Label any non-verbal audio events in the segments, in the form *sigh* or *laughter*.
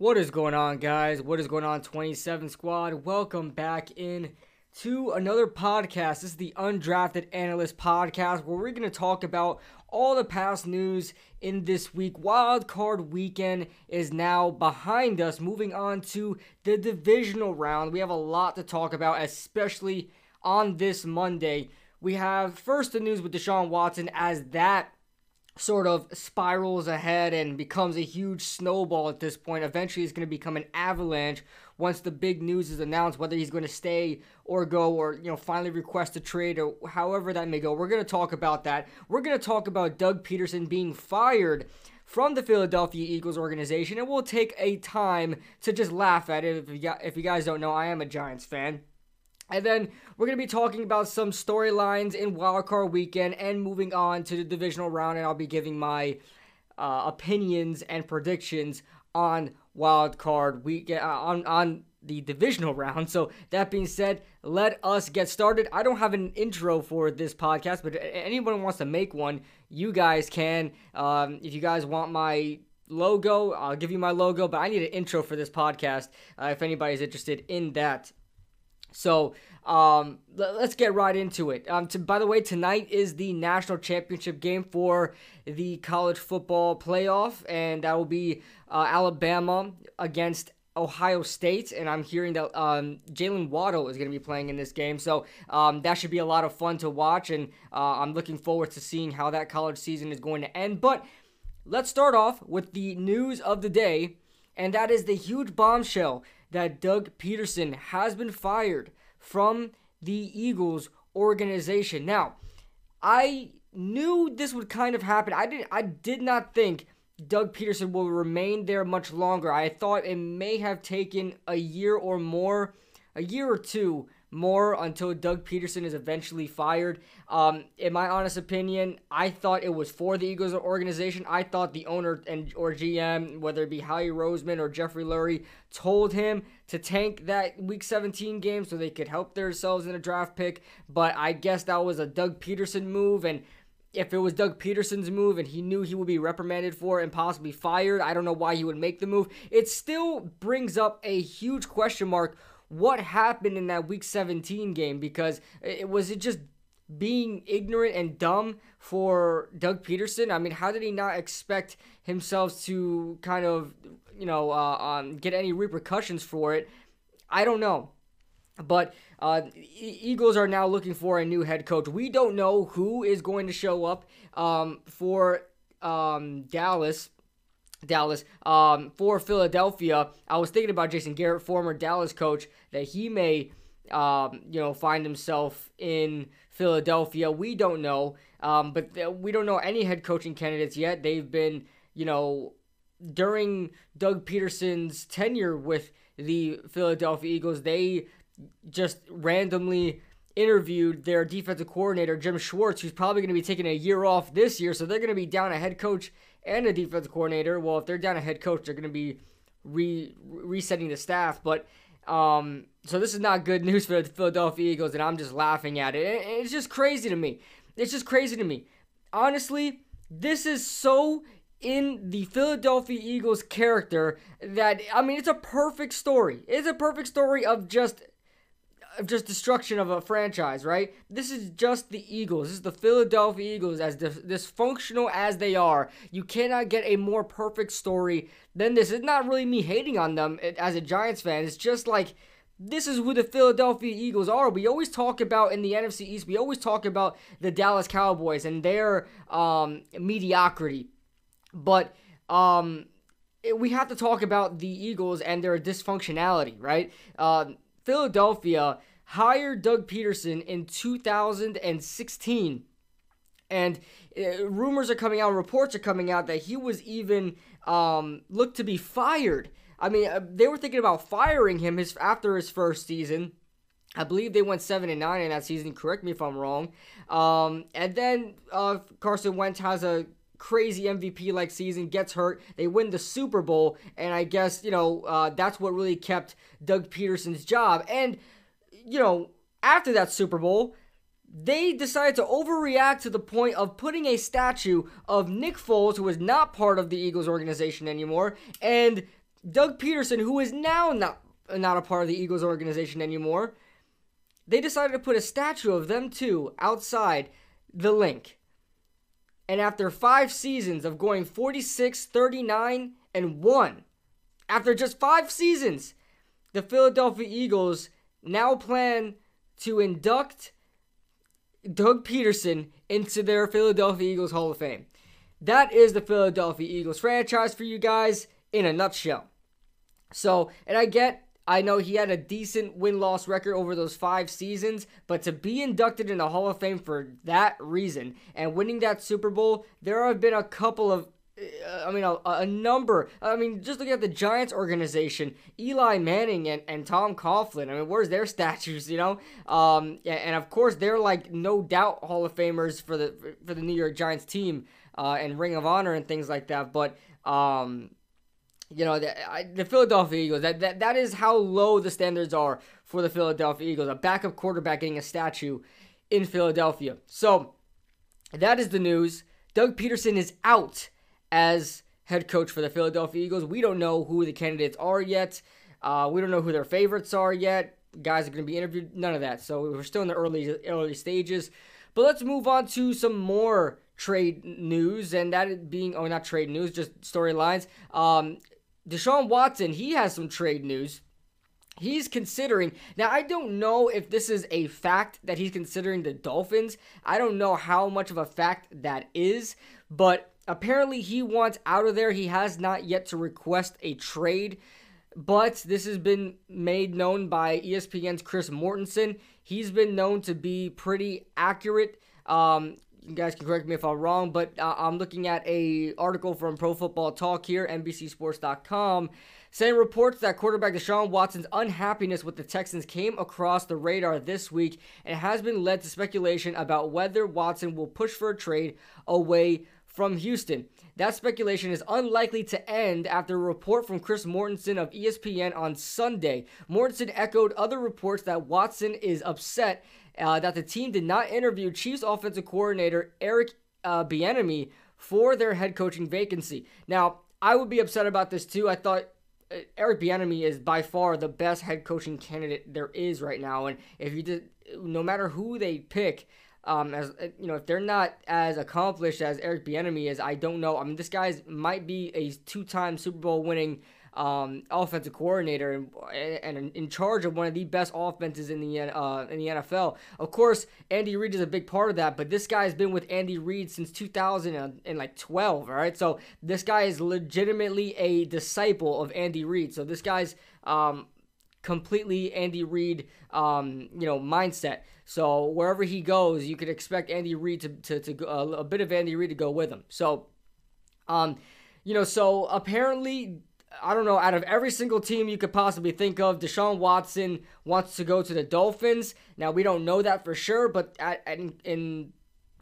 What is going on, guys? What is going on, 27 Squad? Welcome back in to another podcast. This is the Undrafted Analyst Podcast, where we're going to talk about all the past news in this week. Wild card weekend is now behind us. Moving on to the divisional round, we have a lot to talk about, especially on this Monday. We have first the news with Deshaun Watson as that sort of spirals ahead and becomes a huge snowball at this point. Eventually, it's going to become an avalanche once the big news is announced, whether he's going to stay or go, or you know, finally request a trade, or however that may go. We're going to talk about that. We're going to talk about Doug Pederson being fired from the Philadelphia Eagles organization, and we'll take a time to just laugh at it. If you, if you guys don't know, I am a Giants fan. And then we're going to be talking about some storylines in Wildcard Weekend and moving on to the divisional round. And I'll be giving my uh, opinions and predictions on Wildcard Weekend uh, on on the divisional *laughs* round. So that being said, let us get started. I don't have an intro for this podcast, but anyone wants to make one, you guys can. Um, if you guys want my logo, I'll give you my logo. But I need an intro for this podcast. Uh, if anybody's interested in that. So um, let's get right into it. Um, to, by the way, tonight is the national championship game for the college football playoff, and that will be uh, Alabama against Ohio State, and I'm hearing that um, Jaylen Waddle is going to be playing in this game, so um, that should be a lot of fun to watch, and uh, I'm looking forward to seeing how that college season is going to end. But let's start off with the news of the day, and that is the huge bombshell that Doug Pederson has been fired from the Eagles organization. Now, I knew this would kind of happen. I did I did not think Doug Pederson will remain there much longer. I thought it may have taken a year or more, a year or two more until Doug Pederson is eventually fired. Um, in my honest opinion, I thought it was for the Eagles organization. I thought the owner and or GM, whether it be Howie Roseman or Jeffrey Lurie, told him to tank that Week 17 game so they could help themselves in a draft pick. But I guess that was a Doug Pederson move and. If it was Doug Pederson's move and he knew he would be reprimanded for and possibly fired, I don't know why he would make the move. It still brings up a huge question mark what happened in that week 17 game because it was it just being ignorant and dumb for Doug Pederson. I mean, how did he not expect himself to kind of, you know, uh, um, get any repercussions for it? I don't know. But uh, Eagles are now looking for a new head coach. We don't know who is going to show up um, for um, Dallas Dallas. Um, for Philadelphia, I was thinking about Jason Garrett, former Dallas coach, that he may, um, you know, find himself in Philadelphia. We don't know, um, but th- we don't know any head coaching candidates yet. They've been, you know, during Doug Pederson's tenure with the Philadelphia Eagles, they just randomly interviewed their defensive coordinator Jim Schwartz, who's probably going to be taking a year off this year, so they're going to be down a head coach and a defensive coordinator. Well, if they're down a head coach, they're going to be re- resetting the staff. But um, so this is not good news for the Philadelphia Eagles, and I'm just laughing at it. It's just crazy to me. It's just crazy to me. Honestly, this is so in the Philadelphia Eagles character that I mean it's a perfect story. It's a perfect story of just just destruction of a franchise, right? This is just the Eagles. This is the Philadelphia Eagles, as dysfunctional as they are. You cannot get a more perfect story than this. It's not really me hating on them as a Giants fan. It's just like this is who the Philadelphia Eagles are. We always talk about in the NFC East. We always talk about the Dallas Cowboys and their um, mediocrity, but um, we have to talk about the Eagles and their dysfunctionality, right? Uh, Philadelphia hired Doug Pederson in 2016. And uh, rumors are coming out, reports are coming out that he was even um, looked to be fired. I mean, uh, they were thinking about firing him his after his first season. I believe they went seven and nine in that season. Correct me if I'm wrong. Um, and then uh, Carson Wentz has a crazy MVP like season, gets hurt, they win the Super Bowl, and I guess, you know, uh, that's what really kept Doug Pederson's job. And, you know, after that Super Bowl, they decided to overreact to the point of putting a statue of Nick Foles, who was not part of the Eagles organization anymore, and Doug Pederson, who is now not not a part of the Eagles organization anymore, they decided to put a statue of them too outside the Linc. And after five seasons of going 46, 39, and 1, after just five seasons, the Philadelphia Eagles now plan to induct Doug Pederson into their Philadelphia Eagles Hall of Fame. That is the Philadelphia Eagles franchise for you guys in a nutshell. So, and I get I know he had a decent win loss record over those five seasons, but to be inducted in the Hall of Fame for that reason and winning that Super Bowl, there have been a couple of I mean, a, a, number. I mean, just looking at the Giants organization, Eli Manning and, and Tom Coughlin. I mean, where's their *laughs* statues? You know, um, and of course they're like no doubt Hall of Famers for the for the New York Giants team uh, and Ring of Honor and things like that. But um, you know, the, I, the Philadelphia Eagles, that, that, that is how low the standards are for the Philadelphia Eagles. A backup quarterback getting a statue in Philadelphia. So that is the news. Doug Pederson is out as head coach for the Philadelphia Eagles. We don't know who the candidates are yet. Uh, we don't know who their favorites are yet. Guys are going to be interviewed. None of that. So we're still in the early early stages. But let's move on to some more trade news, and that being oh not trade news, just storylines. Um, Deshaun Watson, he has some trade news. He's considering. Now, I don't know if this is a fact that he's considering the Dolphins. I don't know how much of a fact that is, but apparently he wants out of there. He has not yet to request a trade, but this has been made known by ESPN's Chris Mortensen. He's been known to be pretty accurate. Um, you guys can correct me if I'm wrong, but uh, I'm looking at a article from Pro Football Talk here, NBCSports.com, saying reports that quarterback Deshaun Watson's unhappiness with the Texans came across the radar this week and has been led to speculation about whether Watson will push for a trade away from Houston. That speculation is unlikely to end after a report from Chris Mortensen of ESPN on Sunday. Mortensen echoed other reports that Watson is upset uh, that the team did not interview Chiefs offensive coordinator Eric uh, Bieniemy for their head coaching vacancy. Now, I would be upset about this too. I thought uh, Eric Bieniemy is by far the best head coaching candidate there is right now, and if you did, no matter who they pick, um, as uh, you know, if they're not as accomplished as Eric Bieniemy is, I don't know. I mean, this guy might be a two-time Super Bowl winning um, offensive coordinator and, and in charge of one of the best offenses in the uh, in the NFL. Of course, Andy Reid is a big part of that, but this guy has been with Andy Reid since 2012. All right, so this guy is legitimately a disciple of Andy Reid. So this guy's um, completely Andy Reid, um, you know, mindset. So wherever he goes, you could expect Andy Reid to to, to a bit of Andy Reid to go with him. So, um, you know, so apparently I don't know, out of every single team you could possibly think of, Deshaun Watson wants to go to the Dolphins. Now, we don't know that for sure, but at, in, in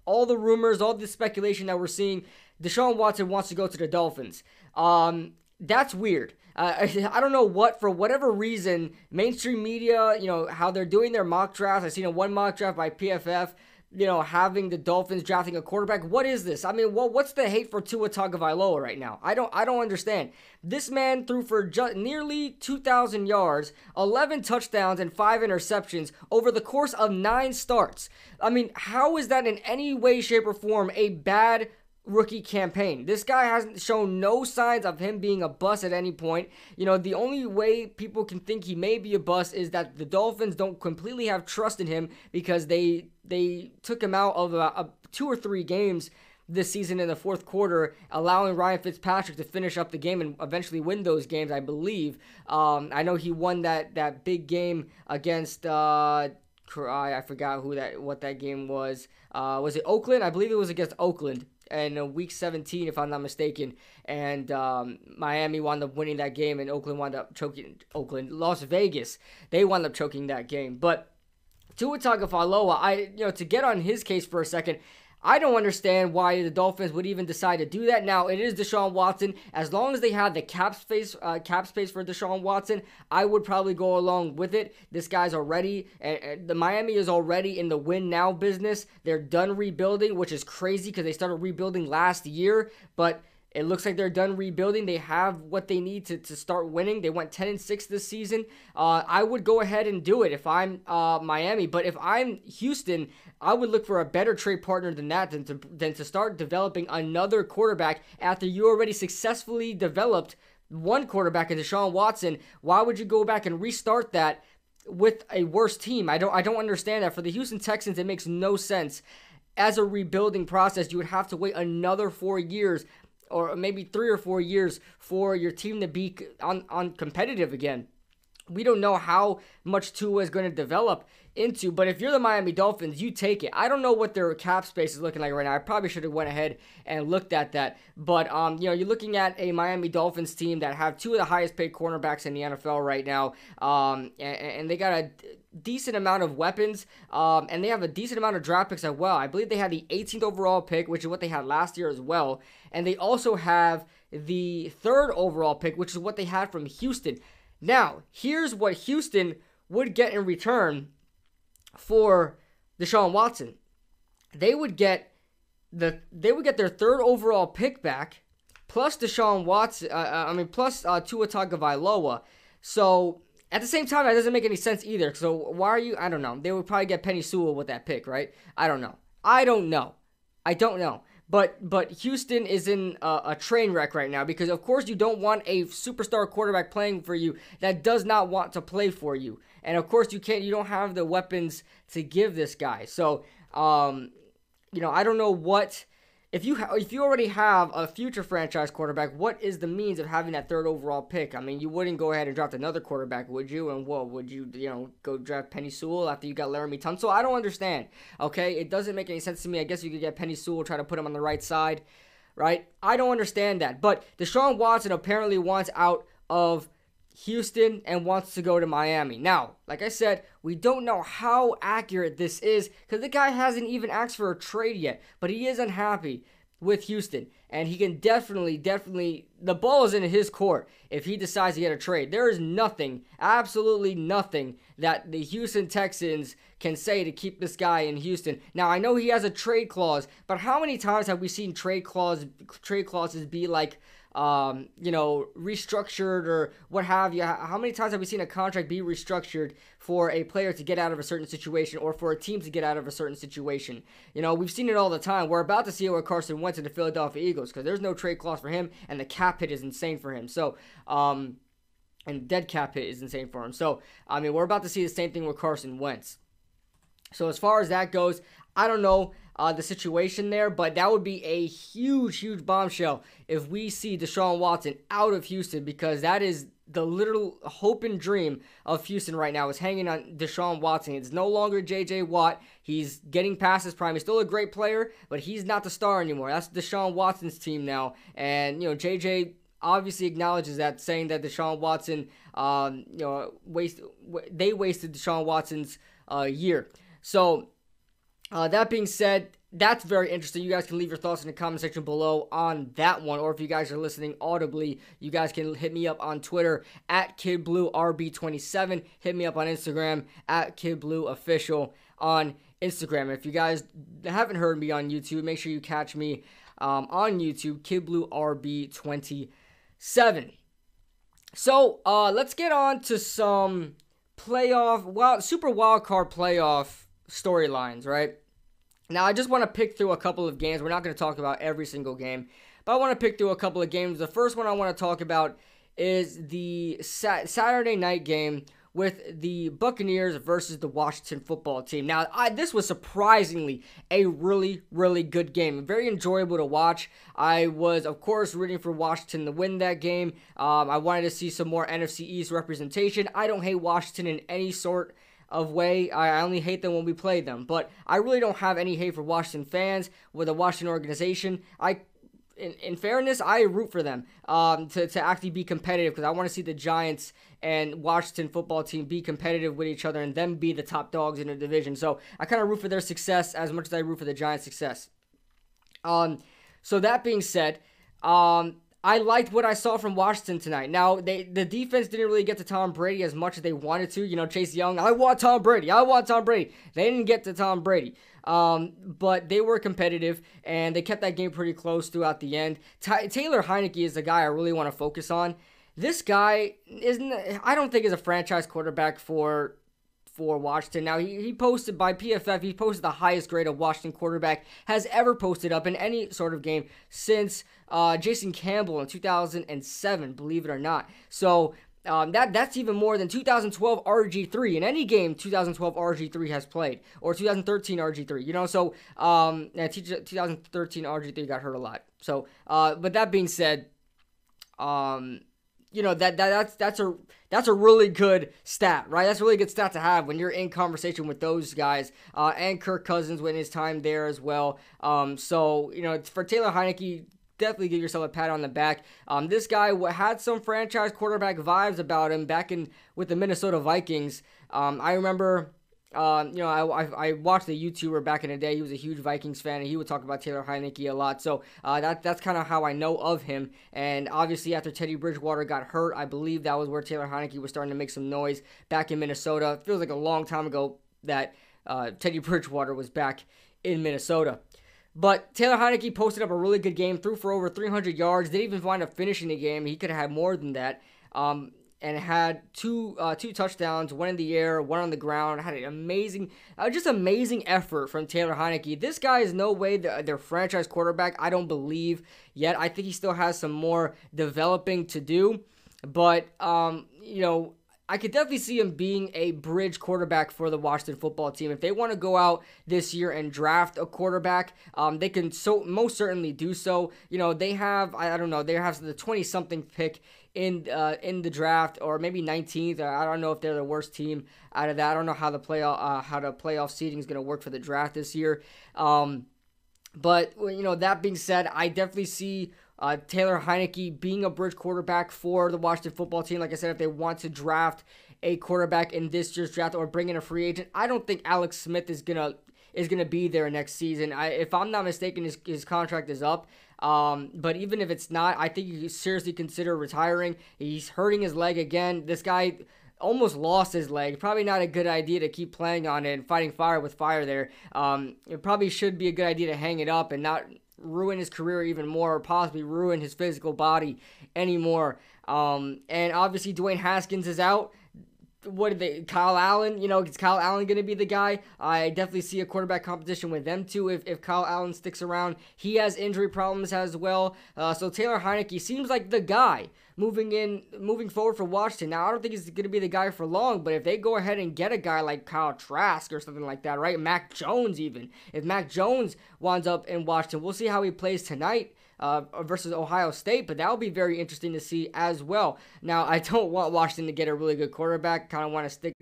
all the rumors, all the speculation that we're seeing, Deshaun Watson wants to go to the Dolphins. Um, that's weird. Uh, *laughs* I don't know what, for whatever reason, mainstream media, you know, how they're doing their mock drafts. I've seen a one mock draft by PFF you know, having the Dolphins drafting a quarterback. What is this? I mean, what what's the hate for Tua Tagovailoa right now? I don't I don't understand. This man threw for ju- nearly 2,000 yards, 11 touchdowns, and five interceptions over the course of nine starts. I mean, how is that in any way, shape, or form a bad rookie campaign. This guy hasn't shown no signs of him being a bust at any point. You know, the only way people can think he may be a bust is that the Dolphins don't completely have trust in him because they they took him out of a two or three games this season in the fourth quarter, allowing Ryan Fitzpatrick to finish up the game and eventually win those games. I believe. Um, I know he won that that big game against. Uh, I forgot who that what that game was. Uh, was it Oakland? I believe it was against Oakland in week 17, if I'm not mistaken. And um, Miami wound up winning that game, and Oakland wound up choking. Oakland, Las Vegas, they wound up choking that game. But Tua Tagovailoa, I you know to get on his case for a second. I don't understand why the Dolphins would even decide to do that. Now it is Deshaun Watson. As long as they have the cap space, uh, cap space for Deshaun Watson, I would probably go along with it. This guy's already, uh, the Miami is already in the win now business. They're done rebuilding, which is crazy because they started rebuilding last year. But It looks like they're done rebuilding. They have what they need to, to start winning. They went 10 and 6 this season. Uh, I would go ahead and do it if I'm uh, Miami. But if I'm Houston, I would look for a better trade partner than that than to, than to start developing another quarterback after you already successfully developed one quarterback in Deshaun Watson. Why would you go back and restart that with a worse team? I don't I don't understand that. For the Houston Texans, it makes no sense as a rebuilding process, you would have to wait another four years or maybe three or four years for your team to be on, on competitive again. We don't know how much Tua is going to develop into, but if you're the Miami Dolphins, you take it. I don't know what their cap space is looking like right now. I probably should have went ahead and looked at that. But um, you know, you're looking at a Miami Dolphins team that have two of the highest paid cornerbacks in the NFL right now, um, and, and they got a decent amount of weapons, um, and they have a decent amount of draft picks as well. I believe they had the 18th overall pick, which is what they had last year as well, and they also have the third overall pick, which is what they had from Houston. Now, here's what Houston would get in return for Deshaun Watson. They would get the they would get their third overall pick back, plus Deshaun Watson. Uh, uh I mean, plus uh, Tua Tagovailoa. So at the same time, that doesn't make any sense either. So why are you? I don't know. They would probably get Penei Sewell with that pick, right? I don't know. I don't know. I don't know. But but Houston is in a, a, train wreck right now because of course you don't want a superstar quarterback playing for you that does not want to play for you, and of course you can't. You don't have the weapons to give this guy. So um, you know I don't know what if you ha- if you already have a future franchise quarterback, what is the means of having that third overall pick? I mean, you wouldn't go ahead and draft another quarterback, would you? And what would you you know go draft Penei Sewell after you got Laremy Tunsil? I don't understand. Okay, it doesn't make any sense to me. I guess you could get Penei Sewell, try to put him on the right side, right? I don't understand that. But Deshaun Watson apparently wants out of Houston and wants to go to Miami. Now, like I said, we don't know how accurate this is because the guy hasn't even asked for a trade yet, but he is unhappy with Houston. And he can definitely, definitely, the ball is in his court if he decides to get a trade. There is nothing, absolutely nothing that the Houston Texans can say to keep this guy in Houston. Now, I know he has a trade clause, but how many times have we seen trade clause trade clauses be like um, you know, restructured or what have you. How many times have we seen a contract be restructured for a player to get out of a certain situation or for a team to get out of a certain situation? You know, we've seen it all the time. We're about to see with Carson Wentz to the Philadelphia Eagles because there's no trade clause for him and the cap hit is insane for him. So, um, and dead cap hit is insane for him. So, I mean, we're about to see the same thing with Carson Wentz. So, as far as that goes, I don't know uh, the situation there, but that would be a huge, huge bombshell if we see Deshaun Watson out of Houston because that is the literal hope and dream of Houston right now is hanging on Deshaun Watson. It's no longer J.J. Watt. He's getting past his prime. He's still a great player, but he's not the star anymore. That's Deshaun Watson's team now. And, you know, J.J. obviously acknowledges that, saying that Deshaun Watson, um, you know, waste, they wasted Deshaun Watson's uh, year. So, uh, that being said, that's very interesting. You guys can leave your thoughts in the comment section below on that one. Or if you guys are listening audibly, you guys can hit me up on Twitter at KidBlueRB27. Hit me up on Instagram at KidBlueOfficial on Instagram. If you guys haven't heard me on YouTube, make sure you catch me um, on YouTube, KidBlueRB27. So uh, let's get on to some playoff, well, super wild card playoff storylines, right? Now, I just want to pick through a couple of games. We're not going to talk about every single game, but I want to pick through a couple of games. The first one I want to talk about is the Saturday night game with the Buccaneers versus the Washington football team. Now, I, this was surprisingly a really, really good game. Very enjoyable to watch. I was, of course, rooting for Washington to win that game. Um, I wanted to see some more NFC East representation. I don't hate Washington in any sort of way. I only hate them when we play them, but I really don't have any hate for Washington fans with the Washington organization. I in, in fairness, I root for them um, to, to actually be competitive because I want to see the Giants and Washington football team be competitive with each other and them be the top dogs in the division. So I kind of root for their success as much as I root for the Giants' success. Um, so that being said, um, I liked what I saw from Washington tonight. Now, they the defense didn't really get to Tom Brady as much as they wanted to. You know, Chase Young, I want Tom Brady. I want Tom Brady. They didn't get to Tom Brady. Um, but they were competitive and they kept that game pretty close throughout the end. Taylor Heinicke is the guy I really want to focus on. This guy isn't. I don't think is a franchise quarterback for for Washington. Now, he, he posted by PFF, he posted the highest grade a Washington quarterback has ever posted up in any sort of game since uh, Jason Campbell in 2007, believe it or not. So, um, that that's even more than 2012 RG3 in any game 2012 RG3 has played or 2013 RG3. You know, so um, yeah, 2013 RG3 got hurt a lot. So, uh, but that being said, um, you know that, that that's that's a that's a really good stat, right? That's a really good stat to have when you're in conversation with those guys uh, and Kirk Cousins when his time there as well. Um, so you know for Taylor Heinicke, definitely give yourself a pat on the back. Um, this guy had some franchise quarterback vibes about him back in with the Minnesota Vikings. Um, I remember um, you know, I, I, I, watched a YouTuber back in the day. He was a huge Vikings fan, and he would talk about Taylor Heinicke a lot. So uh, that that's kind of how I know of him. And obviously, after Teddy Bridgewater got hurt, I believe that was where Taylor Heinicke was starting to make some noise back in Minnesota. It feels like a long time ago that uh, Teddy *laughs* Bridgewater was back in Minnesota. But Taylor Heinicke posted up a really good game, threw for over 300 yards. Didn't even wind up finishing the game. He could have had more than that. Um, and had two uh, two touchdowns, one in the air, one on the ground. Had an amazing, uh, just amazing effort from Taylor Heinicke. This guy is no way the, their franchise quarterback. I don't believe yet. I think he still has some more developing to do. But um, you know, I could definitely see him being a bridge quarterback for the Washington football team. If they want to go out this year and draft a quarterback, um, they can so most certainly do so. You know, they have I, I don't know they have the twenty something pick in uh, in the draft, or maybe 19th. I don't know if they're the worst team out of that. I don't know how the playoff uh, how the playoff seeding is going to work for the draft this year. Um, but you know, that being said, I definitely see uh, Taylor Heinicke being a bridge quarterback for the Washington football team. Like I said, if they want to draft a quarterback in this year's draft or bring in a free agent, I don't think Alex Smith is gonna is gonna be there next season. I, if I'm not mistaken, his, his contract is up. Um, but even if it's not, I think you seriously consider retiring. He's hurting his leg again. This guy almost lost his leg. Probably not a good idea to keep playing on it and fighting fire with fire there. Um, it probably should be a good idea to hang it up and not ruin his career even more or possibly ruin his physical body anymore. Um, and obviously, Dwayne Haskins is out what did they Kyle Allen, you know, is Kyle Allen going to be the guy? I definitely see a quarterback competition with them too if, if Kyle Allen sticks around. He has injury problems as well. Uh, so Taylor Heinicke seems like the guy moving in moving forward for Washington. Now I don't think he's going to be the guy for long, but if they go ahead and get a guy like Kyle Trask or something like that, right? Mac Jones even. If Mac Jones winds up in Washington, we'll see how he plays tonight uh, versus Ohio State, but that will be very interesting to see as well. Now, I don't *laughs* want Washington to get a really good quarterback. Kind of want to stick.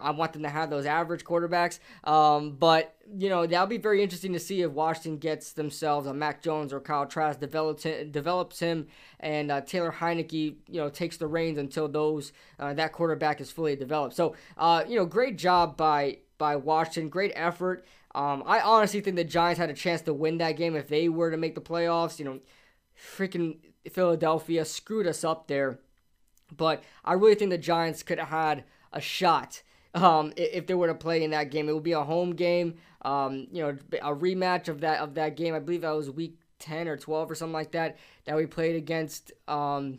I want them to have those average quarterbacks. Um, but you know that'll be very interesting to see if Washington gets themselves a Mac Jones or Kyle Trask develops develops him, and uh, Taylor Heinicke you know takes the reins until those uh, that quarterback is fully developed. So uh, you know great job by by Washington, great effort. Um, I honestly think the Giants had a chance to win that game if they were to make the playoffs. You know, freaking Philadelphia screwed us up there. But I really think the Giants could have had a shot um, if they were to play in that game. It would be a home game. Um, you know, a rematch of that of that game. I believe that was week ten or twelve or something like that that we played against. Um,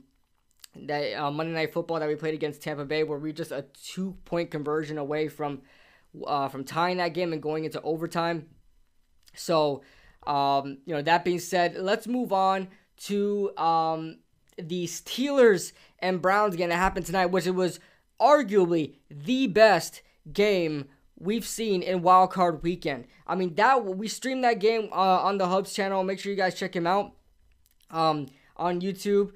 that uh, Monday Night Football that we played against Tampa Bay, where we just a two point conversion away from uh, from tying that game and going into overtime. So, um, you know, that being said, let's move on to um, the Steelers and Browns game that happened tonight, which it was arguably the best game we've seen in Wild Card Weekend. I mean, that we streamed that game uh, on the Hub's channel. Make sure you guys check him out um, on YouTube,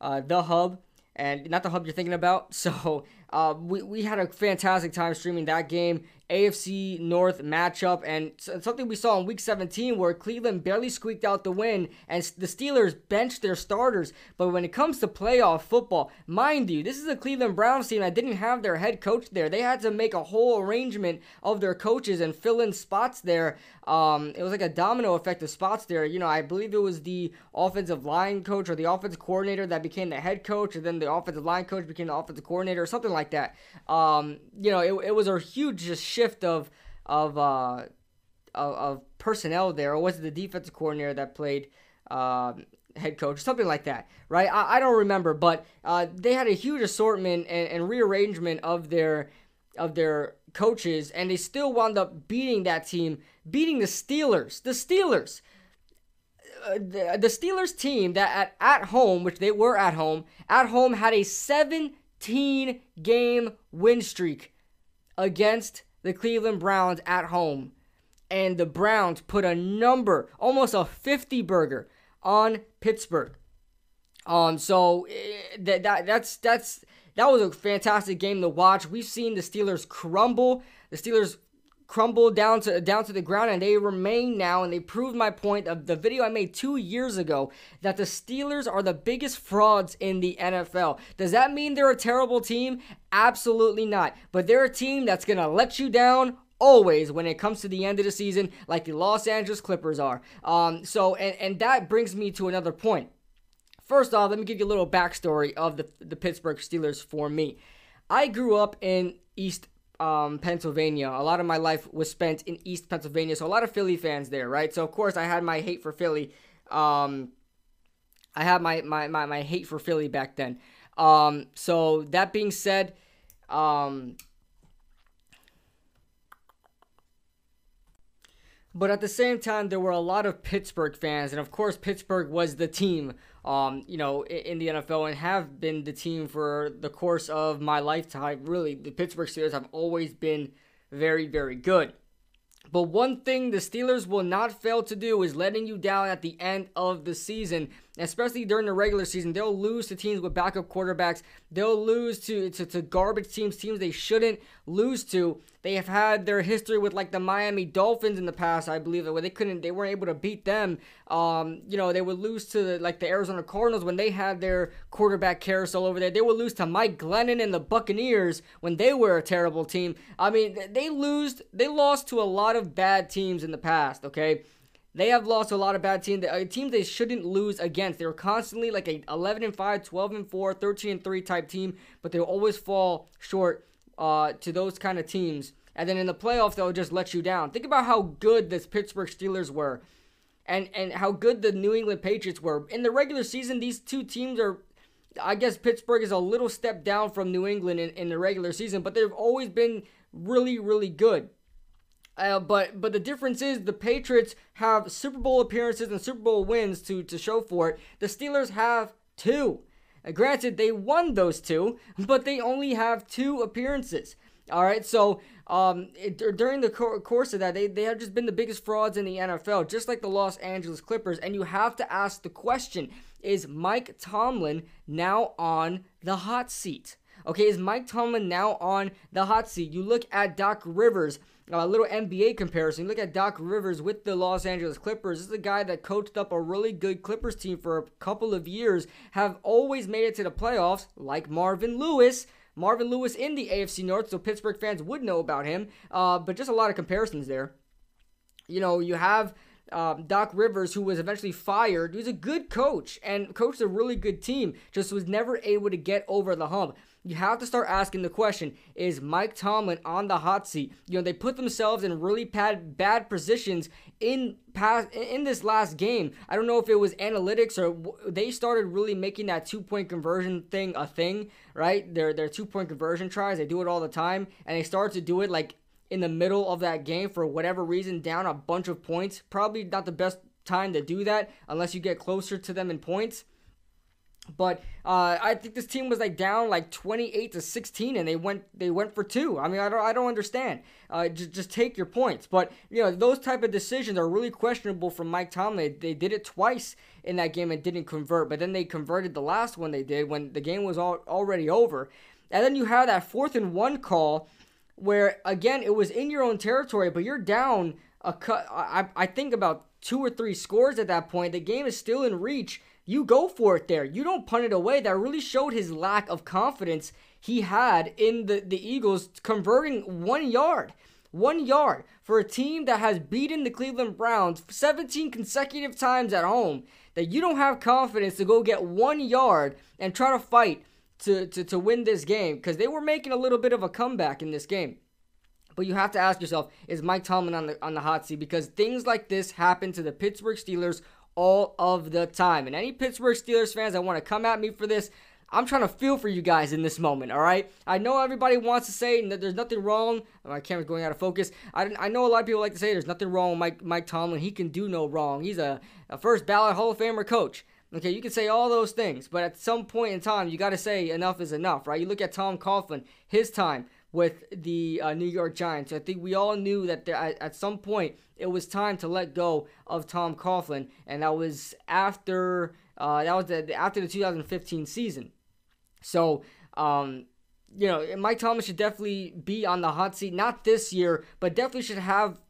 uh, the Hub, and not the Hub you're thinking about. *laughs* So uh, we, we had a fantastic time streaming that game. AFC North matchup and something we saw in week 17 where Cleveland barely squeaked out the win and the Steelers benched their starters. But when it comes to playoff football, mind you, this is a Cleveland Browns team that didn't have their head coach there. They had to make a whole arrangement of their coaches and fill in spots there. Um, it was like a domino effect of spots there. You know, I believe it was the offensive line coach or the offensive coordinator that became the head coach, and then the offensive line coach became the offensive coordinator or something like that. Um, you know, it, it was a huge just shift of of uh, of, personnel there, or was it the defensive coordinator that played uh, head coach, something like that, right? I, I don't remember, but uh, they had a huge assortment and, and rearrangement of their of their coaches, and they still wound up beating that team, beating the Steelers. The Steelers. Uh, the, the Steelers team that at, at home, which they were at home, at home had a 17 game win streak against the Cleveland Browns at home. And the Browns put a number, almost a 50 burger, on Pittsburgh. Um, so eh, that, that that's that's that was a fantastic game to watch. We've seen the Steelers crumble. The Steelers crumble down to down to the ground and they remain now and they proved my point of the video I made 2 years ago that the Steelers are the biggest frauds in the NFL. Does that mean they're a terrible team? Absolutely not. But they're a team that's going to let you down always when it comes to the end of the season like the Los Angeles Clippers are. Um so and and that brings me to another point. First off, let me give you a little backstory of the the Pittsburgh Steelers for me. I grew up in East um, Pennsylvania. A lot of my life was spent in East Pennsylvania, so a lot of Philly fans there, right? So of course I had my hate for Philly. Um, I had my, my, my, my hate for Philly back then. Um, so that being said, um, but at the same time, there were a lot of Pittsburgh fans, and of course, Pittsburgh was the team um, you know, in the NFL and have been the team for the course of my lifetime. Really, the Pittsburgh Steelers have always been very, very good. But one thing the Steelers will not fail to do is letting you down at the end of the season, especially during the regular season. They'll lose to teams with backup quarterbacks. They'll lose to, to, to garbage teams, teams they shouldn't lose to. They have had their history with like the Miami Dolphins in the past, I believe, where they couldn't, they weren't able to beat them. Um, you know, they would lose to like the Arizona Cardinals when they had their quarterback carousel over there. They would lose to Mike Glennon and the Buccaneers when they were a terrible team. I mean, they lose, they lost to a lot of bad teams in the past. Okay. They have lost a lot of bad teams, uh, teams they shouldn't lose against. They were constantly like a 11 and 5, 12 and 4, 13 and 3 type team, but they always fall short uh, to those kind of teams. And then in the playoffs, they'll just let you down. Think about how good this Pittsburgh Steelers were and, and how good the New England Patriots were. In the regular season, these two teams are, I guess Pittsburgh is a little step down from New England in, in the regular season, but they've always been really, really good. Uh, but but the difference is the Patriots have Super Bowl appearances and Super Bowl wins to, to show for it. The Steelers have two. Uh, granted, they won those two, *laughs* but they only have two appearances. All right, so um, it, during the co- course of that, they, they have just been the biggest frauds in the NFL, just like the Los Angeles Clippers. And you have to ask the question is Mike Tomlin now on the hot seat? Okay, is Mike Tomlin now on the hot seat? You look at Doc Rivers, a little NBA comparison. Look at Doc Rivers with the Los Angeles Clippers. This is a guy that coached up a really good Clippers team for a couple of years, have always made it to the playoffs, like Marvin Lewis. Marvin Lewis in the AFC North, so Pittsburgh fans would know about him. Uh, but just a lot of comparisons there. You know, you have um, Doc Rivers, who was eventually fired, who's a good coach and coached a really good team, just was never able to get over the hump you have to start asking the question is Mike Tomlin on the hot seat? You know, they put themselves in really bad bad positions in past in this last game. I don't know if it was analytics or they started really making that two-point conversion thing a thing, right? Their their two-point conversion tries, they do it all the time and they start to do it like in the middle of that game for whatever reason down a bunch of points. Probably not the best time to do that unless you get closer to them in points. But uh, I think this team was like down like 28 to 16, and they went they went for two. I mean, I don't I don't understand. Uh, just just take your points. But you know those type of decisions are really questionable from Mike Tomlin. They, they did it twice in that game and didn't convert, but then they converted the last one they did when the game was all, already over. And then you have that fourth and one call where again it was in your own territory, but you're down a cut. I I think about two or three scores at that point. The game is still in reach you go for it there. You don't punt it away. That really showed his lack of confidence he had in the, the Eagles converting one yard. One yard for a team that has beaten the Cleveland Browns 17 consecutive times at home. That you don't have confidence to go get one yard and try to fight to, to, to win this game because they were making a little bit of a comeback in this game. But you have to ask yourself, is Mike Tomlin on the on the hot seat? Because things like this happen to the Pittsburgh Steelers all of the time. And any Pittsburgh Steelers fans that want to come at me for this, I'm trying to feel for you guys in this moment, all right? I know everybody wants to say that there's nothing wrong. Oh, my camera's going out of focus. I, I know a lot of people like to say there's nothing wrong with Mike, Mike Tomlin. He can do no wrong. He's a, a first ballot Hall of Famer coach. Okay, you can say all those things, but at some point in time, you got to say enough is enough, right? You look at Tom Coughlin, his time with the uh, New York Giants. I think we all knew that there, at, at, some point it was time to let go of Tom Coughlin, and that was after uh, that was the, after the 2015 season. So, um, you know, Mike Thomas should definitely be on the hot seat. Not this year, but definitely should have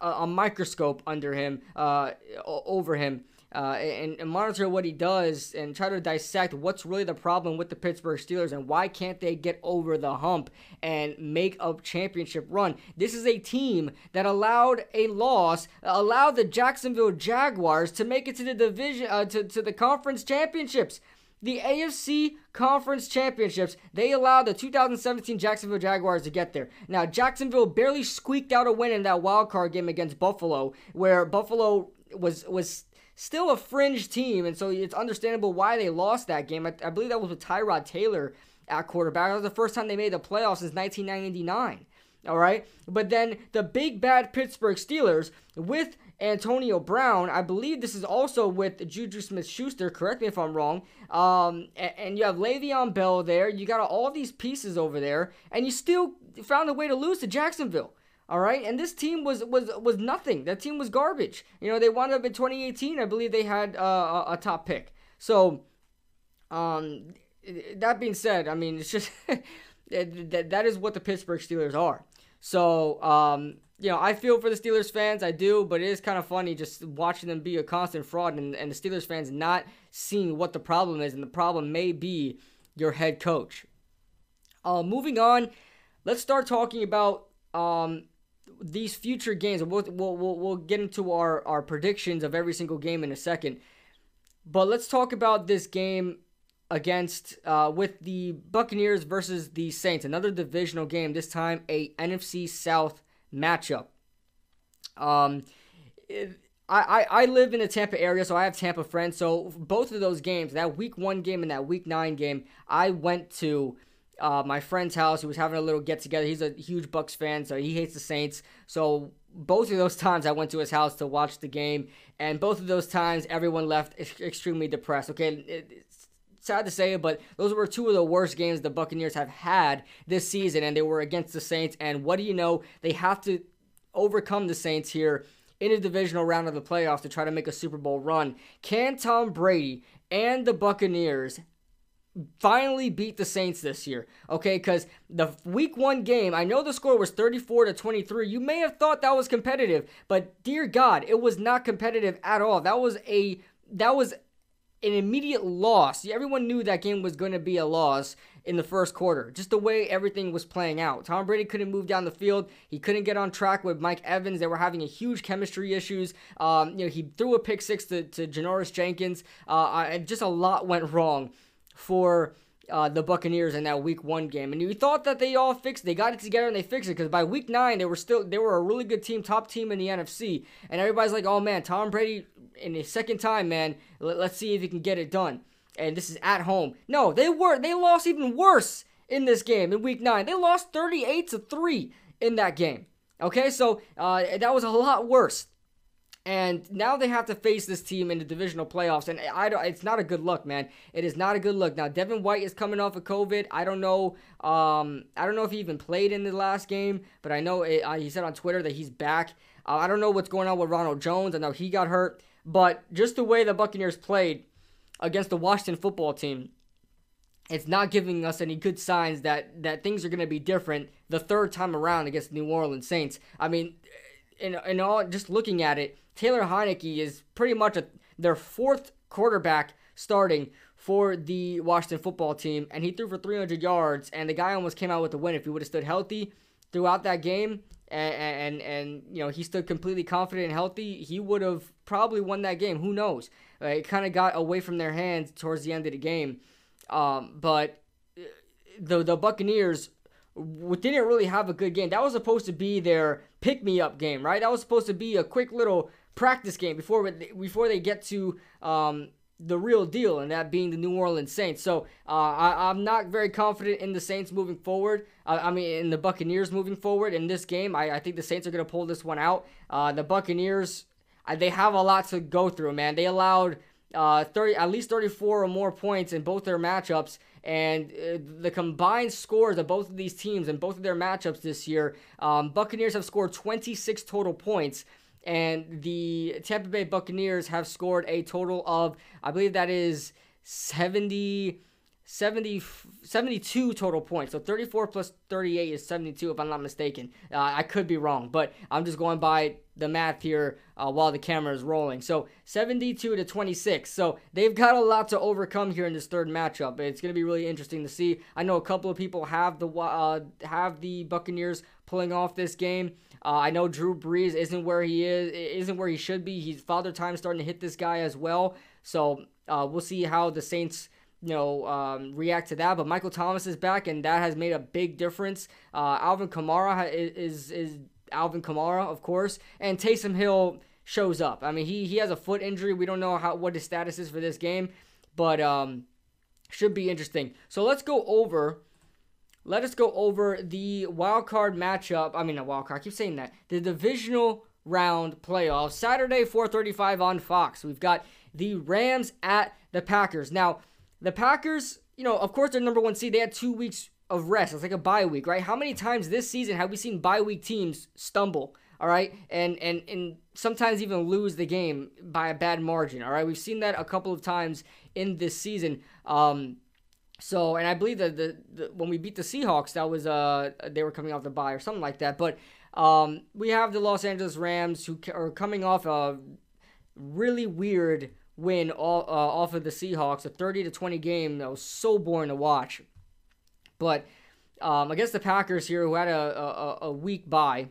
a, a microscope under him, uh, over him uh, and, and, monitor what he does and try to dissect what's really the problem with the Pittsburgh Steelers and why can't they get over the hump and make a championship run. This is a team that allowed a loss, allowed the Jacksonville Jaguars to make it to the division, uh, to, to the conference championships. The AFC Conference Championships, they allowed the 2017 Jacksonville Jaguars to get there. Now, Jacksonville barely squeaked out a win in that wild card game against Buffalo, where Buffalo was was still a fringe team, and so it's understandable why they lost that game. I, I believe that was with Tyrod Taylor at quarterback. That was the first time they made the playoffs since 1999. All right, but then the big bad Pittsburgh Steelers with Antonio Brown. I believe this is also with Juju Smith Schuster. Correct me if I'm wrong. Um, and, and, you have Le'Veon Bell there. You got all these pieces over there, and you still found a way to lose to Jacksonville. All right, and this team was was was nothing. That team was garbage. You know, they wound up in 2018. I believe they had uh, a, top pick. So, um, that being said, I mean, it's just *laughs* that that is what the Pittsburgh Steelers are. So, um, you know, I feel for the Steelers fans, I do, but it is kind of funny just watching them be a constant fraud and, and the Steelers fans not seeing what the problem is, and the problem may be your head coach. Uh, moving on, let's start talking about um, these future games, we'll, we'll, we'll, we'll get into our, our predictions of every single game in a second. But let's talk about this game against uh, with the Buccaneers versus the Saints. Another divisional game. This time a NFC South matchup. Um, it, I, I, I live in the Tampa area, so I have Tampa friends. So both of those games, that Week One game and that Week Nine game, I went to uh, my friend's house. He was having a little get together. He's a huge Bucs fan, so he hates the Saints. So both of those *laughs* times I went to his house to watch the game, and both of those times everyone left extremely depressed. Okay, sad to say but those were two of the worst games the Buccaneers have had this season, and they were against the Saints. And what do you know? They have to overcome the Saints here in a divisional round of the playoffs to try to make a Super Bowl run. Can Tom Brady and the Buccaneers finally beat the Saints this year. Okay, because the week one game, I know the score was 34 to 23. You may have thought that was competitive, but dear God, it was not competitive at all. That was a that was an immediate loss. Everyone knew that game was going to be a loss in the first quarter. Just the way everything was playing out. Tom Brady couldn't move down the field. He couldn't get on track with Mike Evans. They were having a huge chemistry issues. Um, you know, he threw a pick six to, to Janoris Jenkins. Uh, just a lot went wrong for uh, the Buccaneers in that Week One game, and you thought that they all fixed. They got it together and they fixed it because by Week Nine they were still they were a really good team, top team in the NFC, and everybody's like, "Oh man, Tom Brady in his second time, man. Let, let's see if he can get it done." And this is at home. No, they were they lost even worse in this game in Week Nine. They lost 38 to three in that game. Okay, so uh, that was a lot worse. And now they have to face this team in the divisional playoffs, and I don't. It's not a good look, man. It is not a good look. Now Devin White is coming off of COVID. I don't know. Um, I don't know if he even played in the last game, but I know it, uh, he said on Twitter that he's back. Uh, I don't know what's going on with Ronald Jones. I know he got hurt, but just the way the Buccaneers played against the Washington football team, it's not giving us any good signs that that things are going to be different the third time around against the New Orleans Saints. I mean, in in all just looking at it Taylor Heinicke is pretty much a, their fourth quarterback starting for the Washington football team, and he threw for 300 yards, and the guy almost came out with the win if he would have stood healthy throughout that game. And, and and you know he stood completely confident and healthy. He would have probably won that game. Who knows? It kind of got away from their hands towards the end of the game. Um, but the the Buccaneers didn't really have a good game. That was supposed to be their pick me up game, right? That was supposed to be a quick little practice game before before they get to um, the real deal, and that being the New Orleans Saints. So uh, I, am not very confident in the Saints moving forward. Uh, I mean, in the Buccaneers moving forward in this game. I, I think the Saints are going to pull this one out. Uh, the Buccaneers, they have a lot to go through, man. They allowed uh, 30, at least 34 or more points in both their matchups. And uh, the combined scores of both of these teams and both of their matchups this year, um, Buccaneers have scored 26 total points and the Tampa Bay Buccaneers have scored a total of, I believe that is 70, 70, 72 total points. So 34 plus 38 is 72, if I'm not mistaken. Uh, I could be wrong, but I'm just going by the math here uh, while the camera is rolling. So 72 to 26. So they've got a lot to overcome here in this third matchup. It's going to be really interesting to see. I know a couple of people have the uh, have the Buccaneers pulling off this game. Uh, I know Drew Brees isn't where he is, isn't where he should be. He's father time starting to hit this guy as well. So uh, we'll see how the Saints you know, um, react to that. But Michael Thomas is back, and that has made a big difference. Uh, Alvin Kamara is, is, is Alvin Kamara, of course, and Taysom Hill shows up. I mean, he he has a foot injury. We don't know how what his status is for this game, but um, should be interesting. So let's go over let us go over the wild card matchup. I mean, a wild card. I keep saying that. The divisional round playoffs. Saturday, 4:35 on Fox. We've got the Rams at the Packers. Now, the Packers, you know, of course, they're number one seed. They had two weeks of rest. It's like a bye week, right? How many times this season have we seen bye week teams stumble? All right, and and and sometimes even lose the game by a bad margin. All right, we've seen that a couple of times in this season. Um, so, and I believe that the, the, when we beat the Seahawks, that was uh they were coming off the bye or something like that. But um, we have the Los Angeles Rams who are coming off a really weird win all, uh, off of the Seahawks, a 30 to 20 game that was so boring to watch. But um, against the Packers here, who had a, a, a week bye,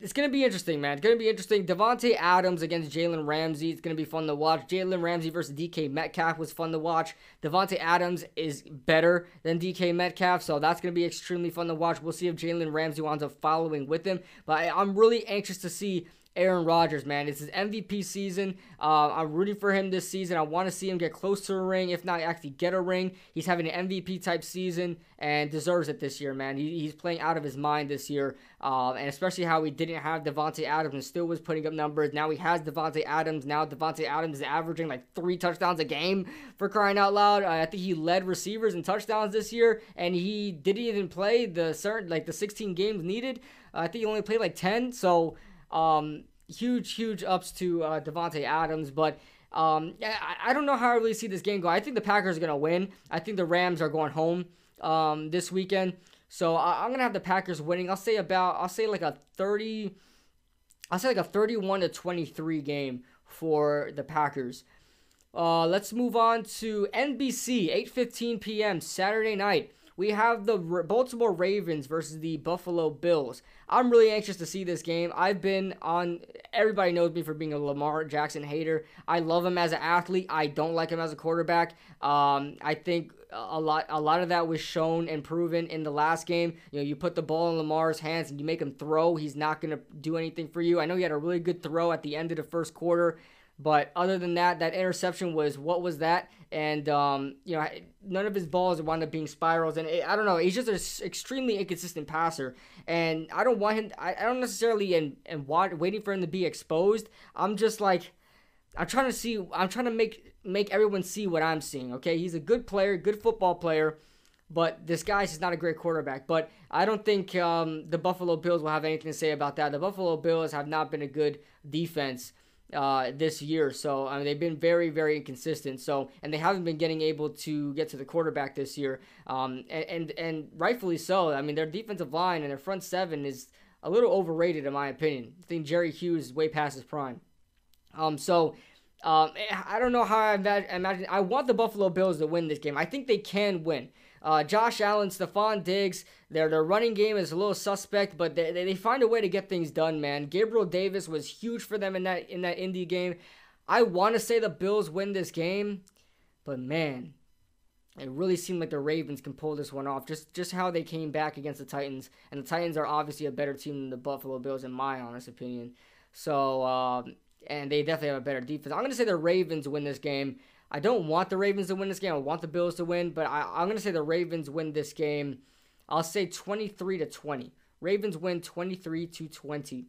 it's going to be interesting, man. It's going to be interesting. Davante Adams against Jalen Ramsey. It's going to be fun to watch. Jalen Ramsey versus DK Metcalf was fun to watch. Davante Adams is better than DK Metcalf, so that's going to be extremely fun to watch. We'll see if Jalen Ramsey winds up following with him. But I, I'm really anxious to see Aaron Rodgers, man. It's his MVP season. Uh, I'm rooting for him this season. I want to see him get close to a ring, if not actually get a ring. He's having an MVP type season and deserves it this year, man. He, he's playing out of his mind this year, uh, and especially how he didn't have Davante Adams and still was putting up numbers. Now he has Davante Adams. Now Davante Adams is averaging like three touchdowns a game for crying out loud. Uh, I think he led receivers in touchdowns this year, and he didn't even play the certain like the 16 games needed. Uh, I think he only played like 10. So um, huge, huge ups to uh, Davante Adams, but. Um, I, I don't know how I really see this game go. I think the Packers are going to win. I think the Rams are going home um, this weekend. So I, am gonna have the Packers winning. I'll say about I'll say like a 30. I'll say like a 31 to 23 game for the Packers. Uh, let's move on to NBC 8:15 p.m. Saturday night we have the Baltimore Ravens versus the Buffalo Bills. I'm really anxious to see this game. I've been on, everybody knows me for being a Lamar Jackson hater. I love him as an athlete. I don't like him as a quarterback. Um, I think a lot a lot of that was shown and proven in the last game. You know, you put the ball in Lamar's hands and you make him throw, he's not going to do anything for you. I know he had a really good throw at the end of the first quarter But other than that, that interception was what was that? And um, you know, none of his balls wound up being spirals. And it, I don't know, he's just an extremely inconsistent passer. And I don't want him. I, I don't necessarily and and waiting for him to be exposed. I'm just like, I'm trying to see. I'm trying to make make everyone see what I'm seeing. Okay, he's a good player, good football player. But this guy's just not a great quarterback. But I don't think um, the Buffalo Bills will have anything to say about that. The Buffalo Bills have not been a good defense uh, this year. So I mean, they've been very, very inconsistent. So and they haven't been getting able to get to the quarterback this year. Um, and, and and rightfully so. I mean, their defensive line and their front seven is a little overrated in my opinion. I think Jerry Hughes is way past his prime. Um, so. Um, I don't know how I imagine. I want the Buffalo Bills to win this game. I think they can win. Uh, Josh Allen, Stefon Diggs, their their running game is a little suspect, but they, they find a way to get things done, man. Gabriel Davis was huge for them in that in that Indy game. I want to say the Bills win this game, but man, it really seemed like the Ravens can pull this one off. Just just how they came back against the Titans, and the Titans are obviously a better team than the Buffalo Bills, in my honest opinion. So, um, and they definitely have a better defense. I'm gonna say the Ravens win this game. I don't want the Ravens to win this game. I want the Bills to win, but I, I'm going to say the Ravens win this game. I'll say 23 to 20. Ravens win 23 to 20.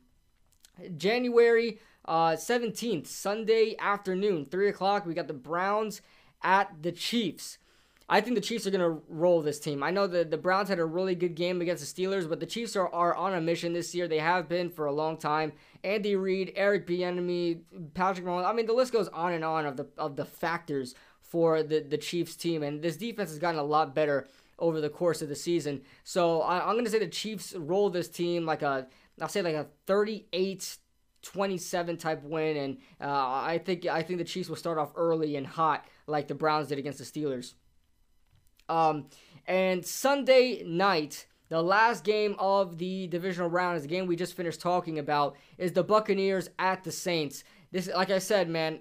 January uh, 17th, Sunday afternoon, 3 o'clock, we got the Browns at the Chiefs. I think the Chiefs are going to roll this team. I know that the Browns had a really good game against the Steelers, but the Chiefs are, are on a mission this year. They have been for a long time. Andy Reid, Eric Bieniemy, Patrick Mahomes. I mean, the list goes on and on of the of the factors for the, the Chiefs team. And this defense has gotten a lot better over the course of the season. So I, I'm going to say the Chiefs roll this team like a, I'll say like a 38 27 type win. And uh, I think I think the Chiefs will start off early and hot like the Browns did against the Steelers. Um, and Sunday night, the last game of the divisional round is the game we just finished talking about. Is the Buccaneers at the Saints? This, like I said, man,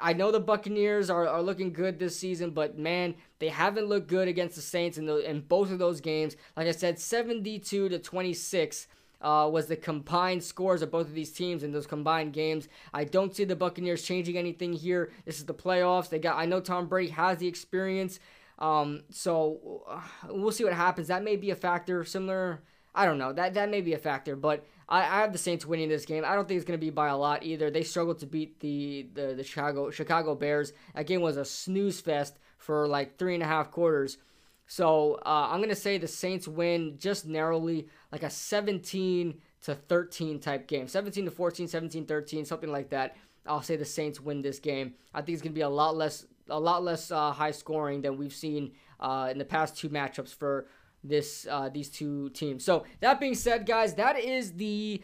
I know the Buccaneers are, are looking good this season, but man, they haven't looked good against the Saints in, the, in both of those games. Like I said, 72 to 26 uh, was the combined scores of both of these teams in those combined games. I don't see the Buccaneers changing anything here. This is the playoffs. They got. I know Tom Brady has the experience. Um, so uh, we'll see what happens. That may be a factor. Similar, I don't know. That that may be a factor, but I, I have the Saints winning this game. I don't think it's going to be by a lot either. They struggled to beat the, the the Chicago Chicago Bears. That game was a snooze fest for like three and a half quarters. So uh, I'm going to say the Saints win just narrowly, like a 17 to 13 type game, 17 to 14, 17 13, something like that. I'll say the Saints win this game. I think it's going to be a lot less a lot less uh, high scoring than we've seen uh, in the past two matchups for this uh, these two teams. So that being said, guys, that is the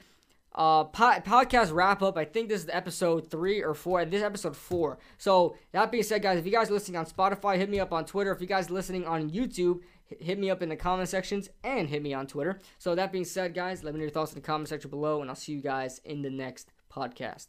uh, po- podcast wrap up. I think this is episode three or four. This episode four. So that being said, guys, if you guys are listening on Spotify, hit me up on Twitter. If you guys are listening on YouTube, hit me up in the comment sections and hit me on Twitter. So that being said, guys, let me know your thoughts in the comment section below, and I'll see you guys in the next podcast.